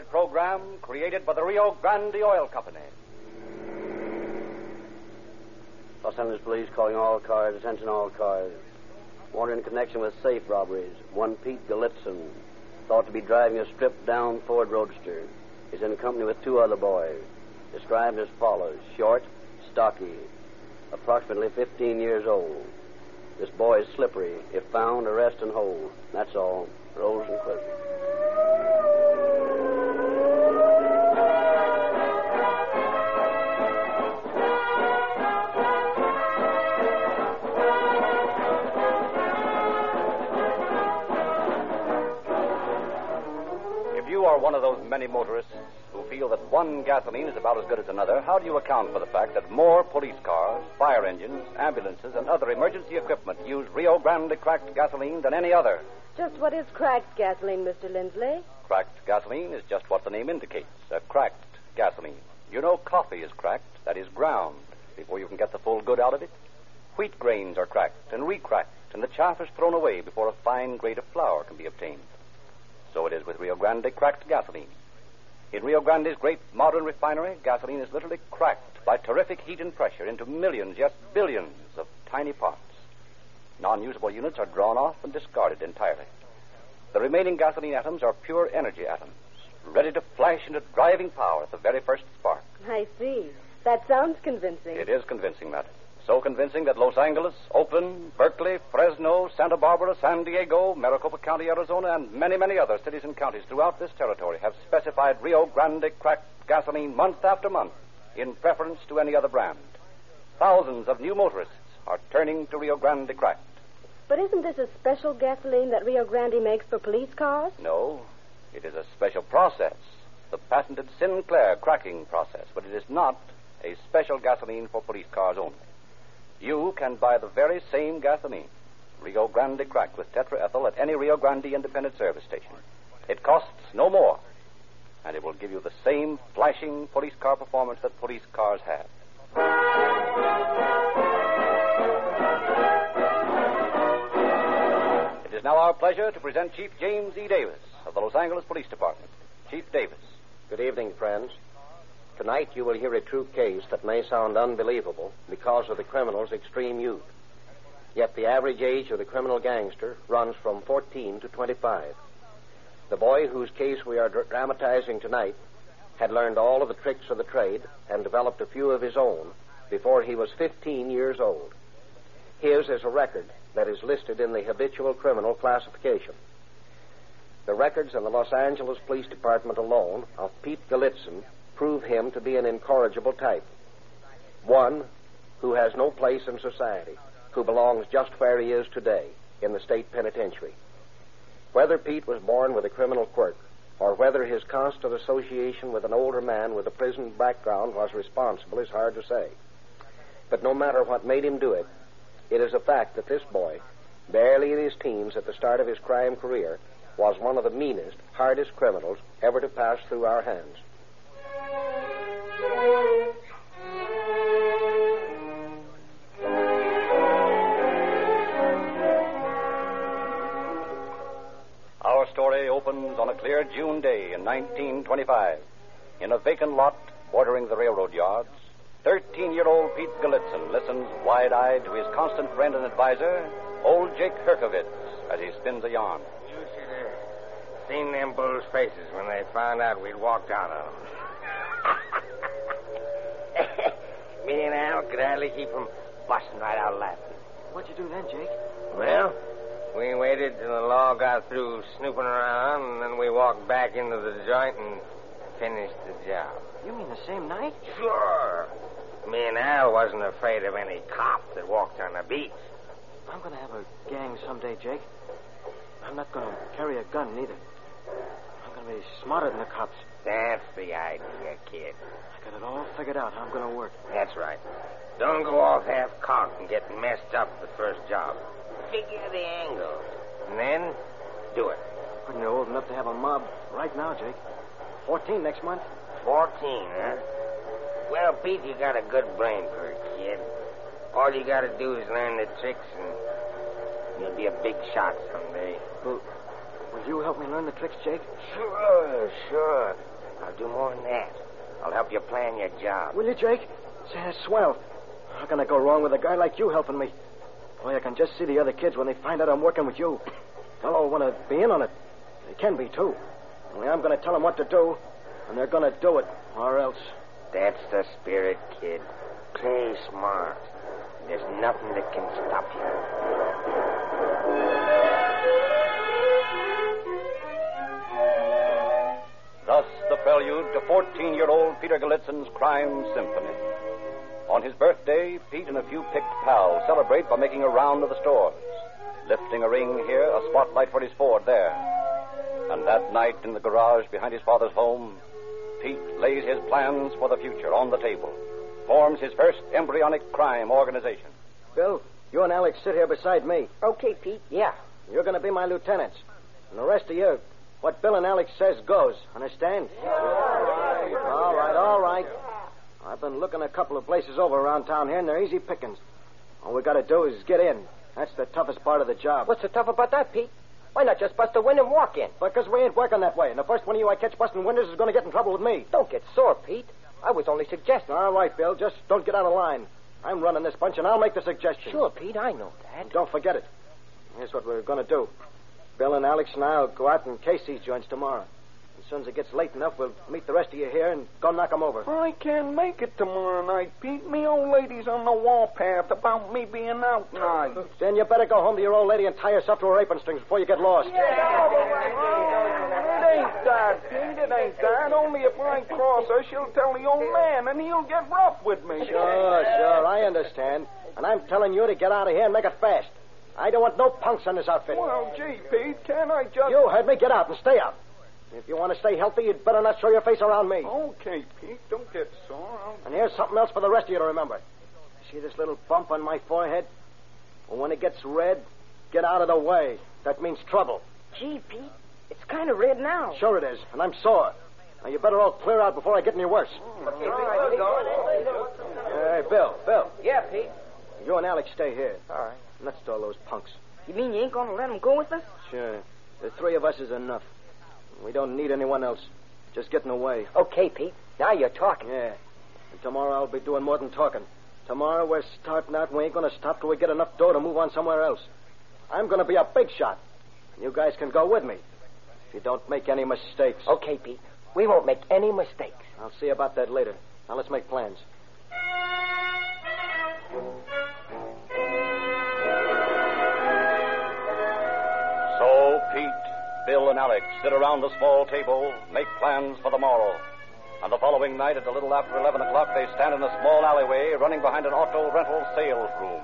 program created by the Rio Grande Oil Company. Los Angeles Police calling all cars, attention all cars. Warning in connection with safe robberies. One Pete Galitzin, thought to be driving a stripped down Ford Roadster, is in company with two other boys, described as follows short, stocky, approximately 15 years old. This boy is slippery. If found, arrest and hold. That's all. Rolls and Quigley. Are one of those many motorists who feel that one gasoline is about as good as another, how do you account for the fact that more police cars, fire engines, ambulances, and other emergency equipment use Rio Grande cracked gasoline than any other? Just what is cracked gasoline, Mr. Lindsley? Cracked gasoline is just what the name indicates a cracked gasoline. You know, coffee is cracked, that is, ground, before you can get the full good out of it. Wheat grains are cracked and re cracked, and the chaff is thrown away before a fine grade of flour can be obtained. So it is with Rio Grande cracked gasoline. In Rio Grande's great modern refinery, gasoline is literally cracked by terrific heat and pressure into millions, yes, billions of tiny parts. Non usable units are drawn off and discarded entirely. The remaining gasoline atoms are pure energy atoms, ready to flash into driving power at the very first spark. I see. That sounds convincing. It is convincing, Matt. So convincing that Los Angeles, Oakland, Berkeley, Fresno, Santa Barbara, San Diego, Maricopa County, Arizona, and many, many other cities and counties throughout this territory have specified Rio Grande cracked gasoline month after month in preference to any other brand. Thousands of new motorists are turning to Rio Grande cracked. But isn't this a special gasoline that Rio Grande makes for police cars? No, it is a special process, the patented Sinclair cracking process, but it is not a special gasoline for police cars only. You can buy the very same gasoline, Rio Grande cracked with tetraethyl, at any Rio Grande independent service station. It costs no more, and it will give you the same flashing police car performance that police cars have. It is now our pleasure to present Chief James E. Davis of the Los Angeles Police Department. Chief Davis. Good evening, friends. Tonight you will hear a true case that may sound unbelievable because of the criminal's extreme youth. Yet the average age of the criminal gangster runs from 14 to 25. The boy whose case we are dr- dramatizing tonight had learned all of the tricks of the trade and developed a few of his own before he was 15 years old. His is a record that is listed in the habitual criminal classification. The records in the Los Angeles Police Department alone of Pete Galitzin prove him to be an incorrigible type. One who has no place in society, who belongs just where he is today, in the state penitentiary. Whether Pete was born with a criminal quirk, or whether his constant association with an older man with a prison background was responsible is hard to say. But no matter what made him do it, it is a fact that this boy, barely in his teens at the start of his crime career, was one of the meanest, hardest criminals ever to pass through our hands. Story opens on a clear June day in 1925. In a vacant lot bordering the railroad yards, 13 year old Pete Galitzin listens wide eyed to his constant friend and advisor, old Jake Herkovitz, as he spins a yarn. You should have seen them bulls' faces when they found out we'd walked out on them. Me and Al could hardly keep from busting right out laughing. What'd you do then, Jake? Well, we waited till the law got through snooping around, and then we walked back into the joint and finished the job. You mean the same night? Sure. Me and Al wasn't afraid of any cop that walked on the beach. I'm going to have a gang someday, Jake. I'm not going to carry a gun, neither. I'm going to be smarter than the cops. That's the idea, kid. I got it all figured out how I'm going to work. That's right. Don't go off half cocked and get messed up the first job. Figure the angle. And then do it. Couldn't be old enough to have a mob right now, Jake. 14 next month. Fourteen, huh? Well, Pete, you got a good brain for a kid. All you gotta do is learn the tricks and you'll be a big shot someday. Well, Will you help me learn the tricks, Jake? Sure, sure. I'll do more than that. I'll help you plan your job. Will you, Jake? Say, that's swell. How can I go wrong with a guy like you helping me? Boy, I can just see the other kids when they find out I'm working with you. They'll all want to be in on it. They can be, too. Only I'm going to tell them what to do, and they're going to do it, or else. That's the spirit, kid. Play smart. There's nothing that can stop you. Thus, the prelude to 14 year old Peter Galitzin's Crime Symphony. On his birthday, Pete and a few picked pals celebrate by making a round of the stores, lifting a ring here, a spotlight for his Ford there. And that night in the garage behind his father's home, Pete lays his plans for the future on the table, forms his first embryonic crime organization. Bill, you and Alex sit here beside me. Okay, Pete. Yeah. You're going to be my lieutenants. And the rest of you, what Bill and Alex says goes. Understand? All right, all right. I've been looking a couple of places over around town here, and they're easy pickings. All we got to do is get in. That's the toughest part of the job. What's so tough about that, Pete? Why not just bust a window and walk in? Because we ain't working that way, and the first one of you I catch busting windows is going to get in trouble with me. Don't get sore, Pete. I was only suggesting. All right, Bill, just don't get out of line. I'm running this bunch, and I'll make the suggestion. Sure, Pete, I know that. Don't forget it. Here's what we're going to do. Bill and Alex and I'll go out and case these joints tomorrow. As soon as it gets late enough, we'll meet the rest of you here and go knock 'em over. I can't make it tomorrow night, Pete. Me old lady's on the warpath about me being out night. Then you better go home to your old lady and tie yourself to her apron strings before you get lost. It ain't that, Pete. It ain't that. Only if I cross her, she'll tell the old man, and he'll get rough with me. Sure, sure, I understand. And I'm telling you to get out of here and make it fast. I don't want no punks in this outfit. Well, gee, Pete, can't I just... You heard me. Get out and stay out. If you want to stay healthy, you'd better not show your face around me. Okay, Pete, don't get sore. I'll... And here's something else for the rest of you to remember. See this little bump on my forehead? Well, when it gets red, get out of the way. That means trouble. Gee, Pete, it's kind of red now. Sure it is, and I'm sore. Now, you better all clear out before I get any worse. Hey, Bill, Bill, Yeah, Pete. you and Alex stay here. All right. Let's stall those punks. You mean you ain't going to let them go with us? Sure. The three of us is enough. We don't need anyone else. Just getting away. Okay, Pete. Now you're talking. Yeah. And tomorrow I'll be doing more than talking. Tomorrow we're starting out and we ain't going to stop till we get enough dough to move on somewhere else. I'm going to be a big shot. And you guys can go with me. If you don't make any mistakes. Okay, Pete. We won't make any mistakes. I'll see about that later. Now let's make plans. Bill, and Alex sit around the small table, make plans for the morrow. And the following night, at a little after 11 o'clock, they stand in a small alleyway running behind an auto rental sales room.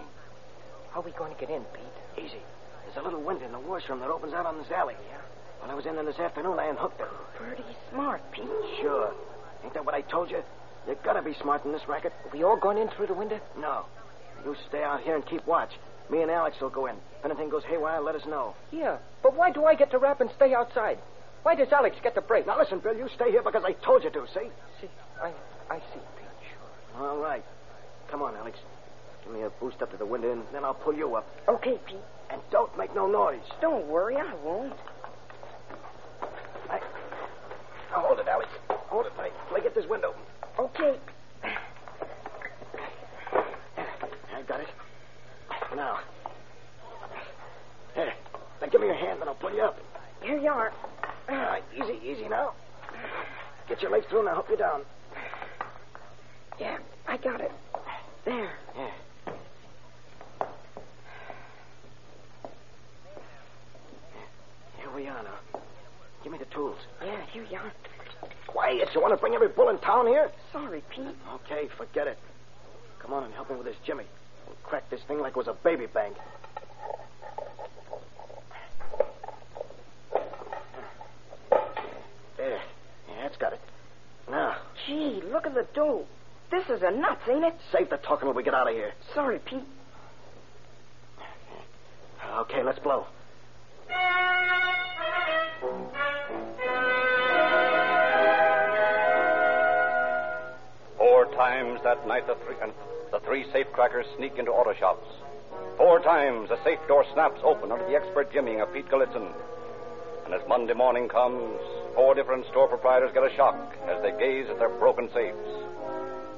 How are we going to get in, Pete? Easy. There's a little window in the washroom that opens out on this alley. Yeah. When I was in there this afternoon, I unhooked it. Pretty smart, Pete. Sure. Ain't that what I told you? You gotta be smart in this racket. Are we all going in through the window? No. You stay out here and keep watch. Me and Alex will go in. If anything goes haywire, let us know. Yeah. But why do I get to rap and stay outside? Why does Alex get the break? Now listen, Bill, you stay here because I told you to, see? See, I, I see, Pete. Sure. All right. Come on, Alex. Give me a boost up to the window, and then I'll pull you up. Okay, Pete. And don't make no noise. Don't worry, I won't. I... Now hold it, Alex. Hold it tight. Till I get this window. Okay. I got it. Now. Here. Now give me your hand, and I'll pull you up. Here you are. All right, easy, easy now. Get your legs through, and I'll help you down. Yeah, I got it. There. Yeah. Here we are now. Give me the tools. Yeah, here you are. Quiet. You want to bring every bull in town here? Sorry, Pete. Okay, forget it. Come on and help me with this Jimmy. We'll crack this thing like it was a baby bank. There. Yeah, that's got it. Now, Gee, look at the dough. This is a nuts, ain't it? save the talking till we get out of here. Sorry, Pete. Okay, let's blow. Four times that night, the three, and the three safecrackers sneak into auto shops. Four times the safe door snaps open under the expert jimmying of Pete Galitzin. And as Monday morning comes, four different store proprietors get a shock as they gaze at their broken safes.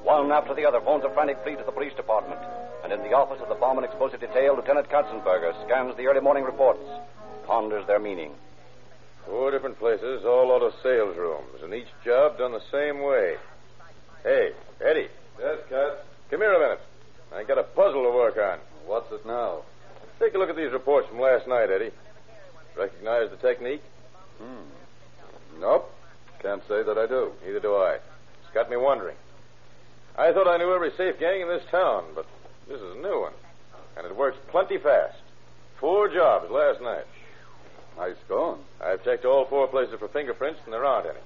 One after the other phones a frantic plea to the police department. And in the office of the Bomb and Explosive Detail, Lieutenant Katzenberger scans the early morning reports, ponders their meaning. Four different places, all out of sales rooms, and each job done the same way. Hey, Eddie. Yes, Cat. Come here a minute. I got a puzzle to work on. What's it now? Take a look at these reports from last night, Eddie. Recognize the technique? Hmm. Nope. Can't say that I do. Neither do I. It's got me wondering. I thought I knew every safe gang in this town, but this is a new one. And it works plenty fast. Four jobs last night. Nice going. I've checked all four places for fingerprints, and there aren't any.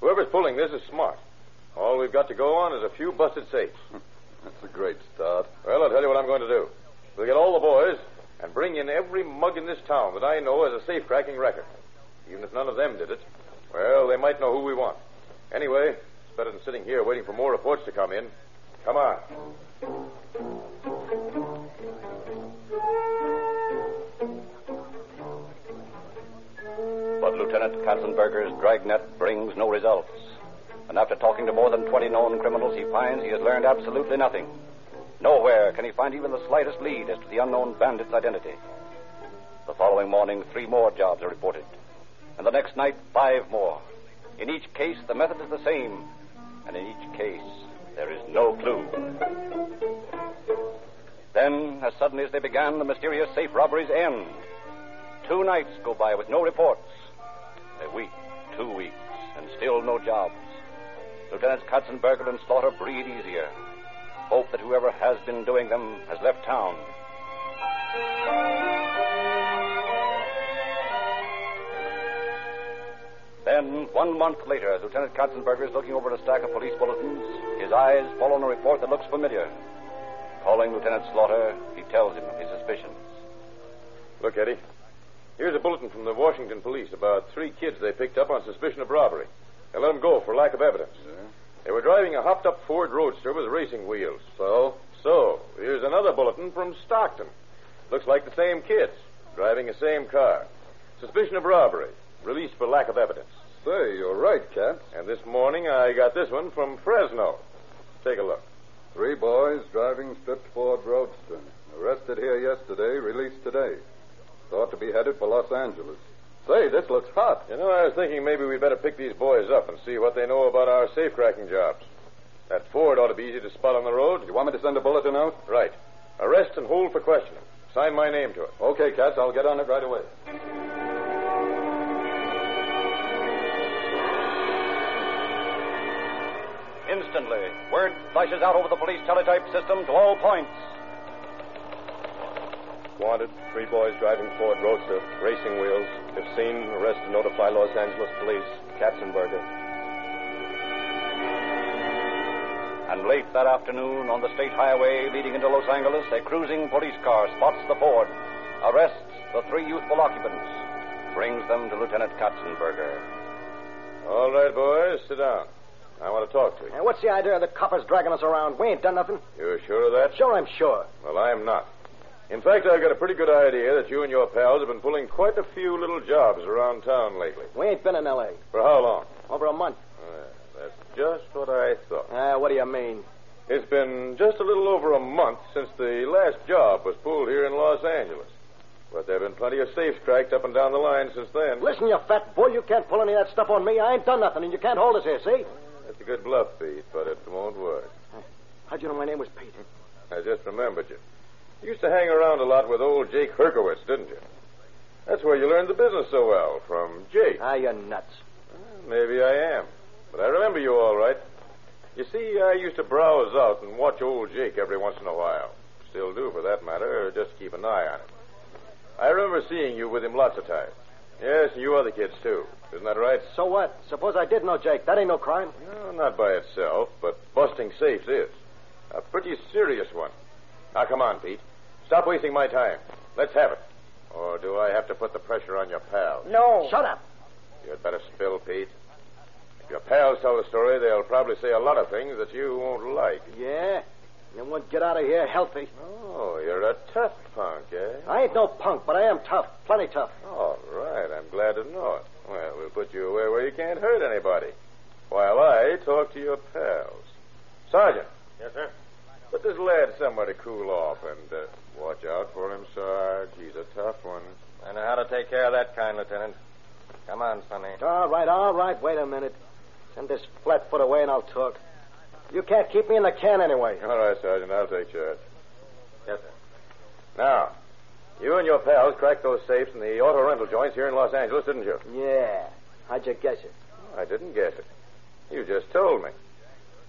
Whoever's pulling this is smart. All we've got to go on is a few busted safes. That's a great start. Well, I'll tell you what I'm going to do. We'll get all the boys and bring in every mug in this town that I know has a safe cracking record. Even if none of them did it, well, they might know who we want. Anyway, it's better than sitting here waiting for more reports to come in. Come on. But Lieutenant Katzenberger's dragnet brings no results. And after talking to more than 20 known criminals, he finds he has learned absolutely nothing. Nowhere can he find even the slightest lead as to the unknown bandit's identity. The following morning, three more jobs are reported. And the next night, five more. In each case, the method is the same. And in each case, there is no clue. Then, as suddenly as they began, the mysterious safe robberies end. Two nights go by with no reports. A week, two weeks, and still no jobs. Lieutenants Katzenberger and Slaughter breathe easier. Hope that whoever has been doing them has left town. Then, one month later, as Lieutenant Katzenberger is looking over a stack of police bulletins, his eyes fall on a report that looks familiar. Calling Lieutenant Slaughter, he tells him of his suspicions. Look, Eddie. Here's a bulletin from the Washington police about three kids they picked up on suspicion of robbery. They let them go for lack of evidence. They were driving a hopped up Ford Roadster with racing wheels. So? So, here's another bulletin from Stockton. Looks like the same kids, driving the same car. Suspicion of robbery, released for lack of evidence. Say, you're right, Cat. And this morning I got this one from Fresno. Take a look. Three boys driving stripped Ford Roadster. Arrested here yesterday, released today. Thought to be headed for Los Angeles. Say, this looks hot. You know, I was thinking maybe we'd better pick these boys up and see what they know about our safe cracking jobs. That Ford ought to be easy to spot on the road. You want me to send a bulletin out? Right. Arrest and hold for questioning. Sign my name to it. Okay, Cats, I'll get on it right away. Instantly, word flashes out over the police teletype system to all points. Wanted, three boys driving Ford Roadster, racing wheels. If seen, arrest and notify Los Angeles police. Katzenberger. And late that afternoon, on the state highway leading into Los Angeles, a cruising police car spots the Ford, arrests the three youthful occupants, brings them to Lieutenant Katzenberger. All right, boys, sit down. I want to talk to you. And what's the idea of the coppers dragging us around? We ain't done nothing. You're sure of that? Sure, I'm sure. Well, I'm not. In fact, I've got a pretty good idea that you and your pals have been pulling quite a few little jobs around town lately. We ain't been in L.A. For how long? Over a month. Uh, that's just what I thought. Ah, what do you mean? It's been just a little over a month since the last job was pulled here in Los Angeles. But there have been plenty of safes cracked up and down the line since then. Listen, you fat bull, you can't pull any of that stuff on me. I ain't done nothing, and you can't hold us here, see? That's a good bluff, Pete, but it won't work. How'd you know my name was Pete? I just remembered you. You used to hang around a lot with old Jake Herkowitz, didn't you? That's where you learned the business so well, from Jake. Ah, you're nuts. Maybe I am. But I remember you all right. You see, I used to browse out and watch old Jake every once in a while. Still do, for that matter, just keep an eye on him. I remember seeing you with him lots of times. Yes, and you other kids, too. Isn't that right? So what? Suppose I did know Jake. That ain't no crime. No, not by itself, but busting safes is. A pretty serious one. Now, come on, Pete. Stop wasting my time. Let's have it. Or do I have to put the pressure on your pals? No. Shut up. You'd better spill, Pete. If your pals tell the story, they'll probably say a lot of things that you won't like. Yeah? And then won't get out of here healthy. Oh, you're a tough punk, eh? I ain't no punk, but I am tough. Plenty tough. All right, I'm glad to know it. Well, we'll put you away where you can't hurt anybody. While I talk to your pals. Sergeant. Yes, sir. Put this lad somewhere to cool off and uh, watch out for him, Sarge. He's a tough one. I know how to take care of that kind, Lieutenant. Come on, Sonny. All right, all right. Wait a minute. Send this flatfoot away and I'll talk. You can't keep me in the can anyway. All right, Sergeant, I'll take charge. Yes, sir. Now, you and your pals cracked those safes in the auto rental joints here in Los Angeles, didn't you? Yeah. How'd you guess it? I didn't guess it. You just told me.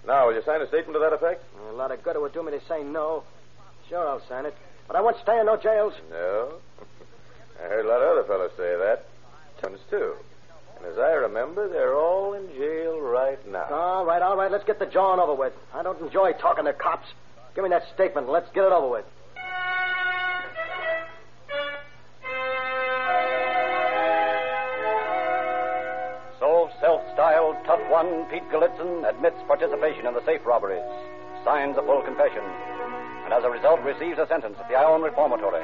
Now, will you sign a statement to that effect? A lot of good it would do me to say no. Sure, I'll sign it. But I won't stay in no jails. No. I heard a lot of other fellows say that. Tons, too. And as I remember, they're all in jail right now. All right, all right. Let's get the jawing over with. I don't enjoy talking to cops. Give me that statement and let's get it over with. So, self-styled tough one Pete Galitzin admits participation in the safe robberies, signs a full confession, and as a result receives a sentence at the Ione Reformatory.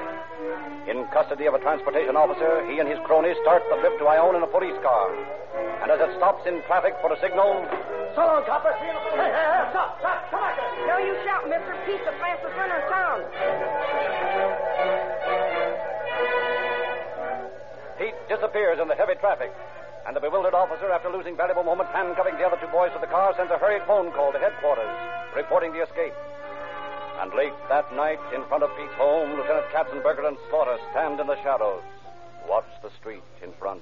In custody of a transportation officer, he and his cronies start the trip to Ione in a police car. And as it stops in traffic for a signal, So long, copper. Hey, hey, hey, stop, stop, come on. No, you shout, Mr. Pete's the fastest runner in town. Pete disappears in the heavy traffic. And the bewildered officer, after losing valuable moments handcuffing the other two boys to the car, sends a hurried phone call to headquarters, reporting the escape. And late that night, in front of Pete's home, Lieutenant Katzenberger and Slaughter stand in the shadows, watch the street in front.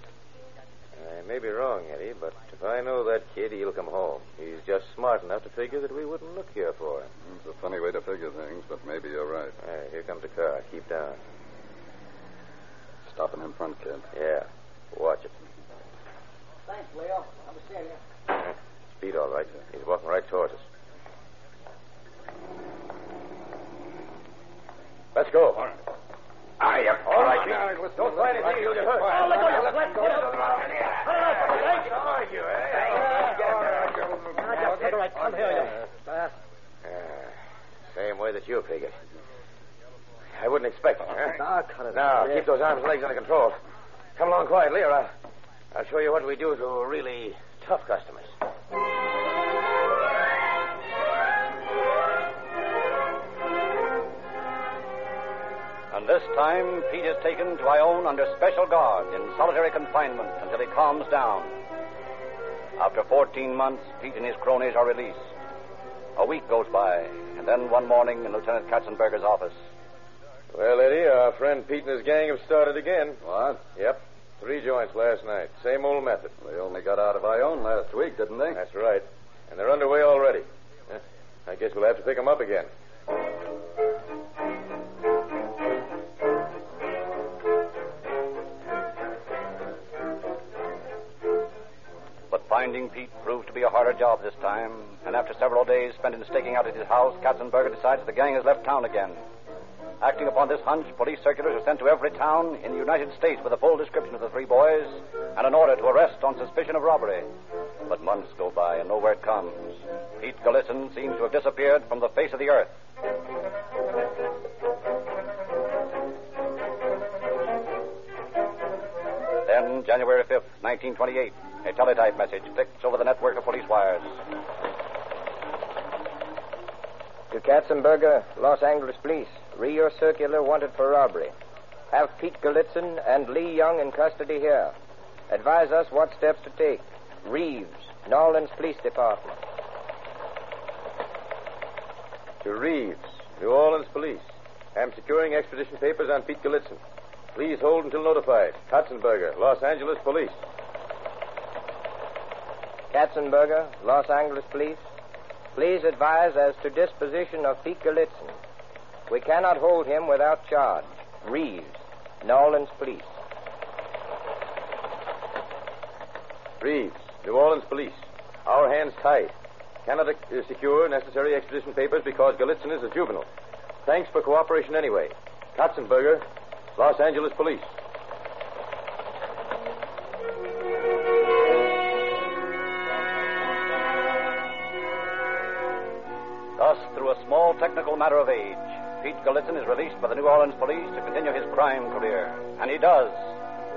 I may be wrong, Eddie, but if I know that kid, he'll come home. He's just smart enough to figure that we wouldn't look here for him. It's a funny way to figure things, but maybe you're right. Hey, here comes the car. Keep down. Stopping in front, kid. Yeah. Watch it. Thanks, Leo. I'm seeing you. Speed all right. Sir. He's walking right towards us. Let's go. All right. Yeah. All right, Pete. Don't try anything. You'll get hurt. Oh, let go, let go. All right, come here. Uh, Same way that you figured. I wouldn't expect it, huh? now, cut it. Now, keep those arms and legs under control. Come along quietly, or I'll, I'll show you what we do to really tough customers. This time, Pete is taken to Ione under special guard in solitary confinement until he calms down. After 14 months, Pete and his cronies are released. A week goes by, and then one morning in Lieutenant Katzenberger's office, Well, Eddie, our friend Pete and his gang have started again. What? Yep. Three joints last night. Same old method. They only got out of Ione last week, didn't they? That's right. And they're underway already. I guess we'll have to pick them up again. Pete proved to be a harder job this time, and after several days spent in staking out at his house, Katzenberger decides the gang has left town again. Acting upon this hunch, police circulars are sent to every town in the United States with a full description of the three boys and an order to arrest on suspicion of robbery. But months go by and no word comes. Pete Galitzin seems to have disappeared from the face of the earth. Then, January 5th, 1928, a teletype message clicks over the network of police wires. To Katzenberger, Los Angeles Police. Read your circular wanted for robbery. Have Pete Galitzin and Lee Young in custody here. Advise us what steps to take. Reeves, New Orleans Police Department. To Reeves, New Orleans Police. I'm securing extradition papers on Pete Galitzin. Please hold until notified. Katzenberger, Los Angeles Police. Katzenberger, Los Angeles Police. Please advise as to disposition of Pete Galitzin. We cannot hold him without charge. Reeves, New Orleans Police. Reeves, New Orleans Police. Our hands tied. Cannot uh, secure necessary extradition papers because Galitzin is a juvenile. Thanks for cooperation anyway. Katzenberger, Los Angeles Police. Through a small technical matter of age, Pete Galitzin is released by the New Orleans police to continue his crime career. And he does.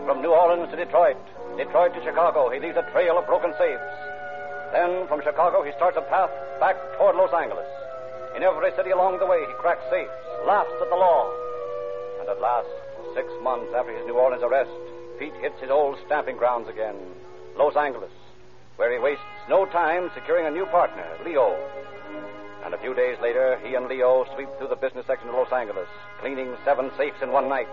From New Orleans to Detroit, Detroit to Chicago, he leaves a trail of broken safes. Then, from Chicago, he starts a path back toward Los Angeles. In every city along the way, he cracks safes, laughs at the law. And at last, six months after his New Orleans arrest, Pete hits his old stamping grounds again, Los Angeles, where he wastes no time securing a new partner, Leo. And a few days later, he and Leo sweep through the business section of Los Angeles, cleaning seven safes in one night.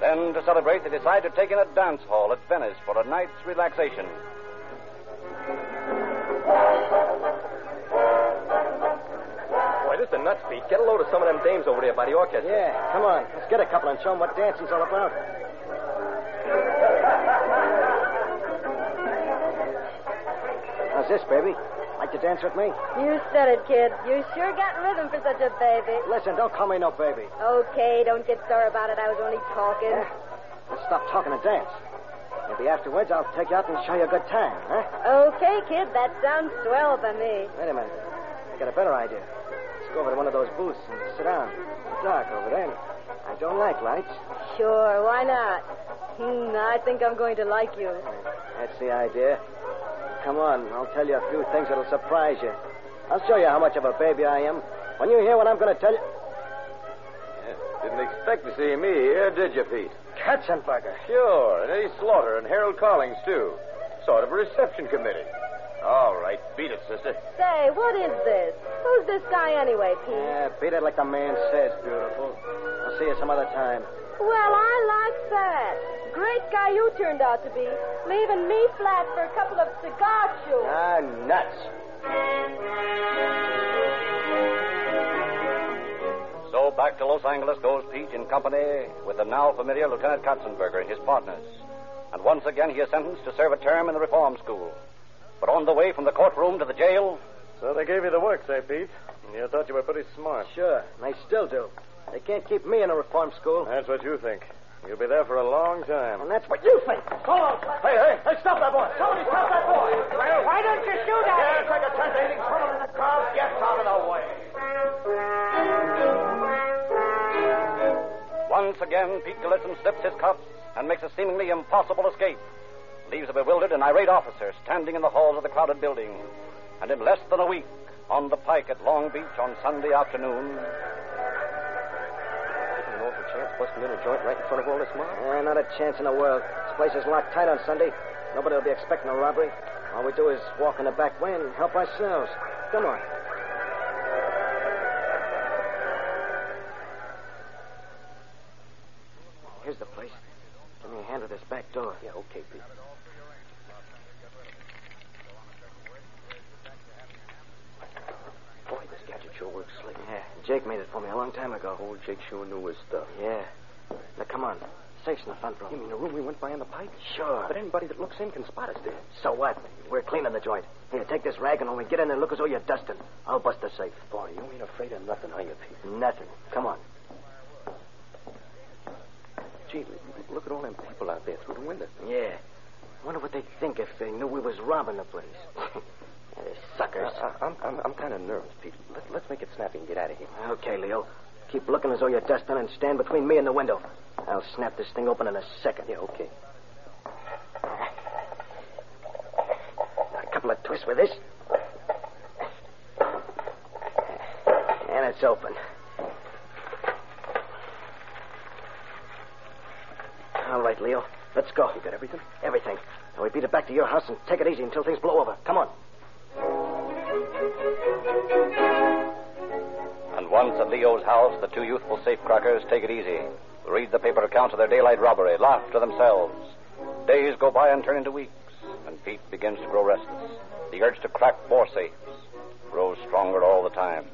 Then, to celebrate, they decide to take in a dance hall at Venice for a night's relaxation. Boy, this is a nuts beat. Get a load of some of them dames over there by the orchestra. Yeah, come on. Let's get a couple and show them what dancing's all about. How's this, baby? Like to dance with me? You said it, kid. You sure got rhythm for such a baby. Listen, don't call me no baby. Okay, don't get sore about it. I was only talking. Yeah. Let's stop talking and dance. Maybe afterwards I'll take you out and show you a good time, huh? Okay, kid. That sounds swell to me. Wait a minute. I got a better idea. Let's go over to one of those booths and sit down. It's dark over there. I don't like lights. Sure, why not? Hmm, I think I'm going to like you. That's the idea. Come on, I'll tell you a few things that'll surprise you. I'll show you how much of a baby I am. When you hear what I'm going to tell you. Didn't expect to see me here, did you, Pete? Katzenberger. Sure, and Eddie Slaughter and Harold Collings, too. Sort of a reception committee. All right, beat it, sister. Say, what is this? Who's this guy anyway, Pete? Yeah, beat it like the man says, beautiful. I'll see you some other time. Well, I like that. Great guy you turned out to be, leaving me flat for a couple of cigar chews. Ah, nuts. So back to Los Angeles goes Pete in company with the now familiar Lieutenant Katzenberger and his partners. And once again he is sentenced to serve a term in the reform school. But on the way from the courtroom to the jail, So they gave you the works, eh, Pete? You thought you were pretty smart. Sure, and I still do. They can't keep me in a reform school. That's what you think. You'll be there for a long time. And that's what you think. Go on. Hey, hey, hey, stop that boy. Somebody stop that boy. Well, why don't you shoot at Yeah, take a chance hitting someone in the crowd. Get out of the way. once again Pete Galitzin slips his cuffs and makes a seemingly impossible escape. Leaves a bewildered and irate officer standing in the halls of the crowded building. And in less than a week, on the pike at Long Beach on Sunday afternoon, Awful chance busting in a joint right in front of all this mob? Eh, not a chance in the world. This place is locked tight on Sunday. Nobody will be expecting a robbery. All we do is walk in the back way and help ourselves. Come on. Time ago. Old Jake sure knew his stuff. Yeah. Now, come on. Safe's in the front room. You mean the room we went by on the pike? Sure. But anybody that looks in can spot us there. So what? We're cleaning the joint. Here, take this rag, and when we get in there, look as though you're dusting. I'll bust the safe. Boy, you ain't afraid of nothing, are you, Pete? Nothing. Come on. Gee, look at all them people out there through the window. Yeah. Wonder what they'd think if they knew we was robbing the place. yeah, they're suckers. I, I'm, I'm, I'm kind of nervous, Pete. Let, let's make it snappy and get out of here. Okay, Leo. Keep looking as though you're dusting and stand between me and the window. I'll snap this thing open in a second. Yeah, okay. A couple of twists with this. And it's open. All right, Leo. Let's go. You got everything? Everything. Now we beat it back to your house and take it easy until things blow over. Come on. And once at Leo's house, the two youthful safecrackers take it easy. Read the paper accounts of their daylight robbery, laugh to themselves. Days go by and turn into weeks, and Pete begins to grow restless. The urge to crack more safes grows stronger all the time.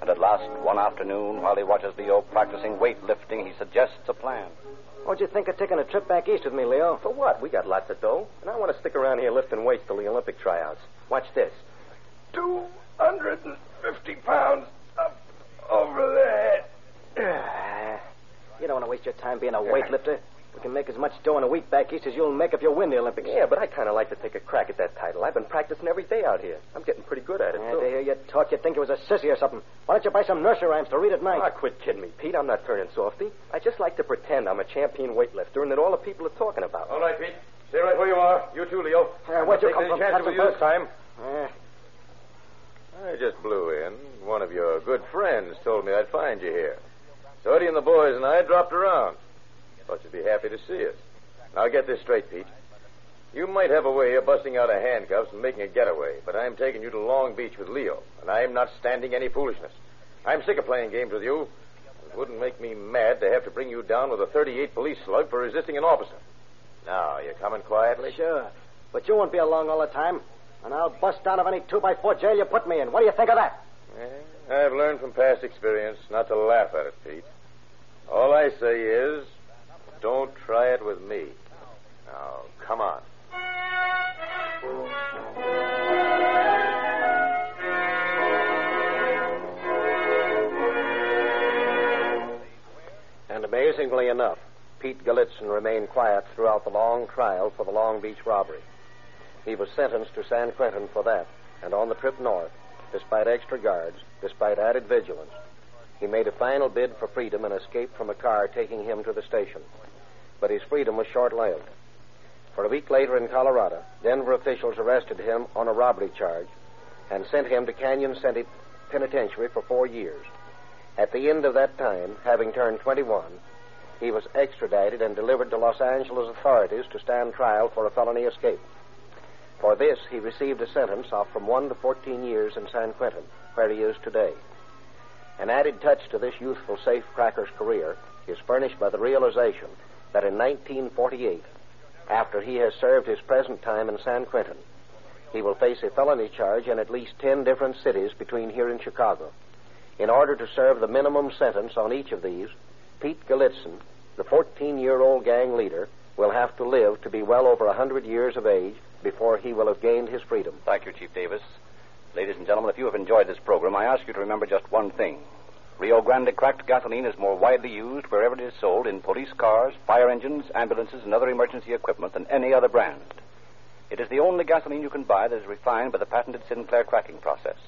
And at last, one afternoon, while he watches Leo practicing weightlifting, he suggests a plan. What'd you think of taking a trip back east with me, Leo? For what? We got lots of dough. And I want to stick around here lifting weights till the Olympic tryouts. Watch this. 250 pounds up over there. You don't want to waste your time being a weightlifter. We can make as much dough in a week back east as you'll make if you win the Olympics. Yeah, but I kind of like to take a crack at that title. I've been practicing every day out here. I'm getting pretty good at it, Yeah, too. to hear you talk, you'd think it was a sissy or something. Why don't you buy some nursery rhymes to read at night? Ah, quit kidding me, Pete. I'm not turning softy. I just like to pretend I'm a champion weightlifter and that all the people are talking about. All right, Pete. Stay right where you are. You too, Leo. Uh, where'd you come any from, chances Captain with you this time. Eh, I just blew in. One of your good friends told me I'd find you here. So Eddie and the boys and I dropped around. Thought you'd be happy to see us. Now get this straight, Pete. You might have a way of busting out of handcuffs and making a getaway, but I'm taking you to Long Beach with Leo, and I'm not standing any foolishness. I'm sick of playing games with you. It wouldn't make me mad to have to bring you down with a 38 police slug for resisting an officer. Now, you coming quietly? sure. But you won't be along all the time. And I'll bust out of any two by four jail you put me in. What do you think of that? Yeah, I've learned from past experience not to laugh at it, Pete. All I say is, don't try it with me. Now, come on. And amazingly enough, Pete Galitzin remained quiet throughout the long trial for the Long Beach robbery. He was sentenced to San Quentin for that, and on the trip north, despite extra guards, despite added vigilance, he made a final bid for freedom and escaped from a car taking him to the station. But his freedom was short lived. For a week later in Colorado, Denver officials arrested him on a robbery charge and sent him to Cañon City Penitentiary for four years. At the end of that time, having turned 21, he was extradited and delivered to Los Angeles authorities to stand trial for a felony escape. For this, he received a sentence of from 1 to 14 years in San Quentin, where he is today. An added touch to this youthful safecracker's career is furnished by the realization that in 1948, after he has served his present time in San Quentin, he will face a felony charge in at least 10 different cities between here and Chicago. In order to serve the minimum sentence on each of these, Pete Galitzin, the 14 year old gang leader, will have to live to be well over a 100 years of age before he will have gained his freedom. Thank you, Chief Davis. Ladies and gentlemen, if you have enjoyed this program, I ask you to remember just one thing. Rio Grande cracked gasoline is more widely used wherever it is sold in police cars, fire engines, ambulances, and other emergency equipment than any other brand. It is the only gasoline you can buy that is refined by the patented Sinclair cracking process.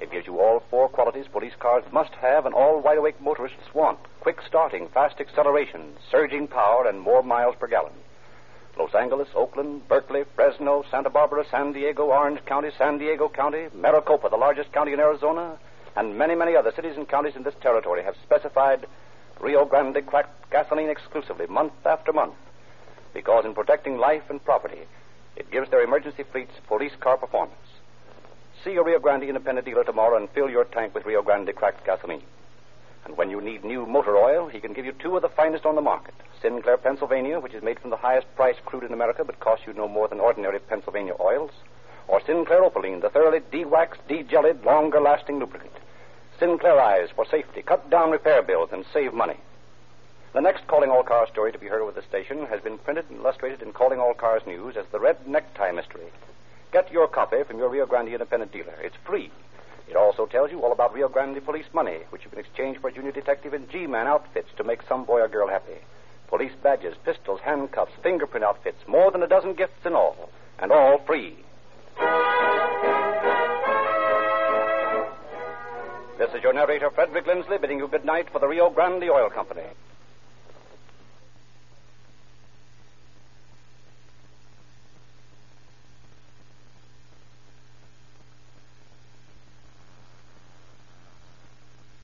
It gives you all four qualities police cars must have and all wide awake motorists want quick starting, fast acceleration, surging power, and more miles per gallon. Los Angeles, Oakland, Berkeley, Fresno, Santa Barbara, San Diego, Orange County, San Diego County, Maricopa, the largest county in Arizona, and many, many other cities and counties in this territory have specified Rio Grande cracked gasoline exclusively month after month because in protecting life and property, it gives their emergency fleets police car performance. See a Rio Grande independent dealer tomorrow and fill your tank with Rio Grande cracked gasoline. And when you need new motor oil, he can give you two of the finest on the market. Sinclair Pennsylvania, which is made from the highest priced crude in America but costs you no more than ordinary Pennsylvania oils. Or Sinclair Opaline, the thoroughly de-waxed, de-jellied, longer lasting lubricant. Sinclairize for safety. Cut down repair bills and save money. The next Calling All Cars story to be heard over the station has been printed and illustrated in Calling All Cars News as the Red Necktie Mystery. Get your copy from your Rio Grande independent dealer. It's free. It also tells you all about Rio Grande police money, which you can exchange for junior detective and G-man outfits to make some boy or girl happy. Police badges, pistols, handcuffs, fingerprint outfits, more than a dozen gifts in all, and all free. This is your narrator, Frederick Lindsley, bidding you good night for the Rio Grande Oil Company.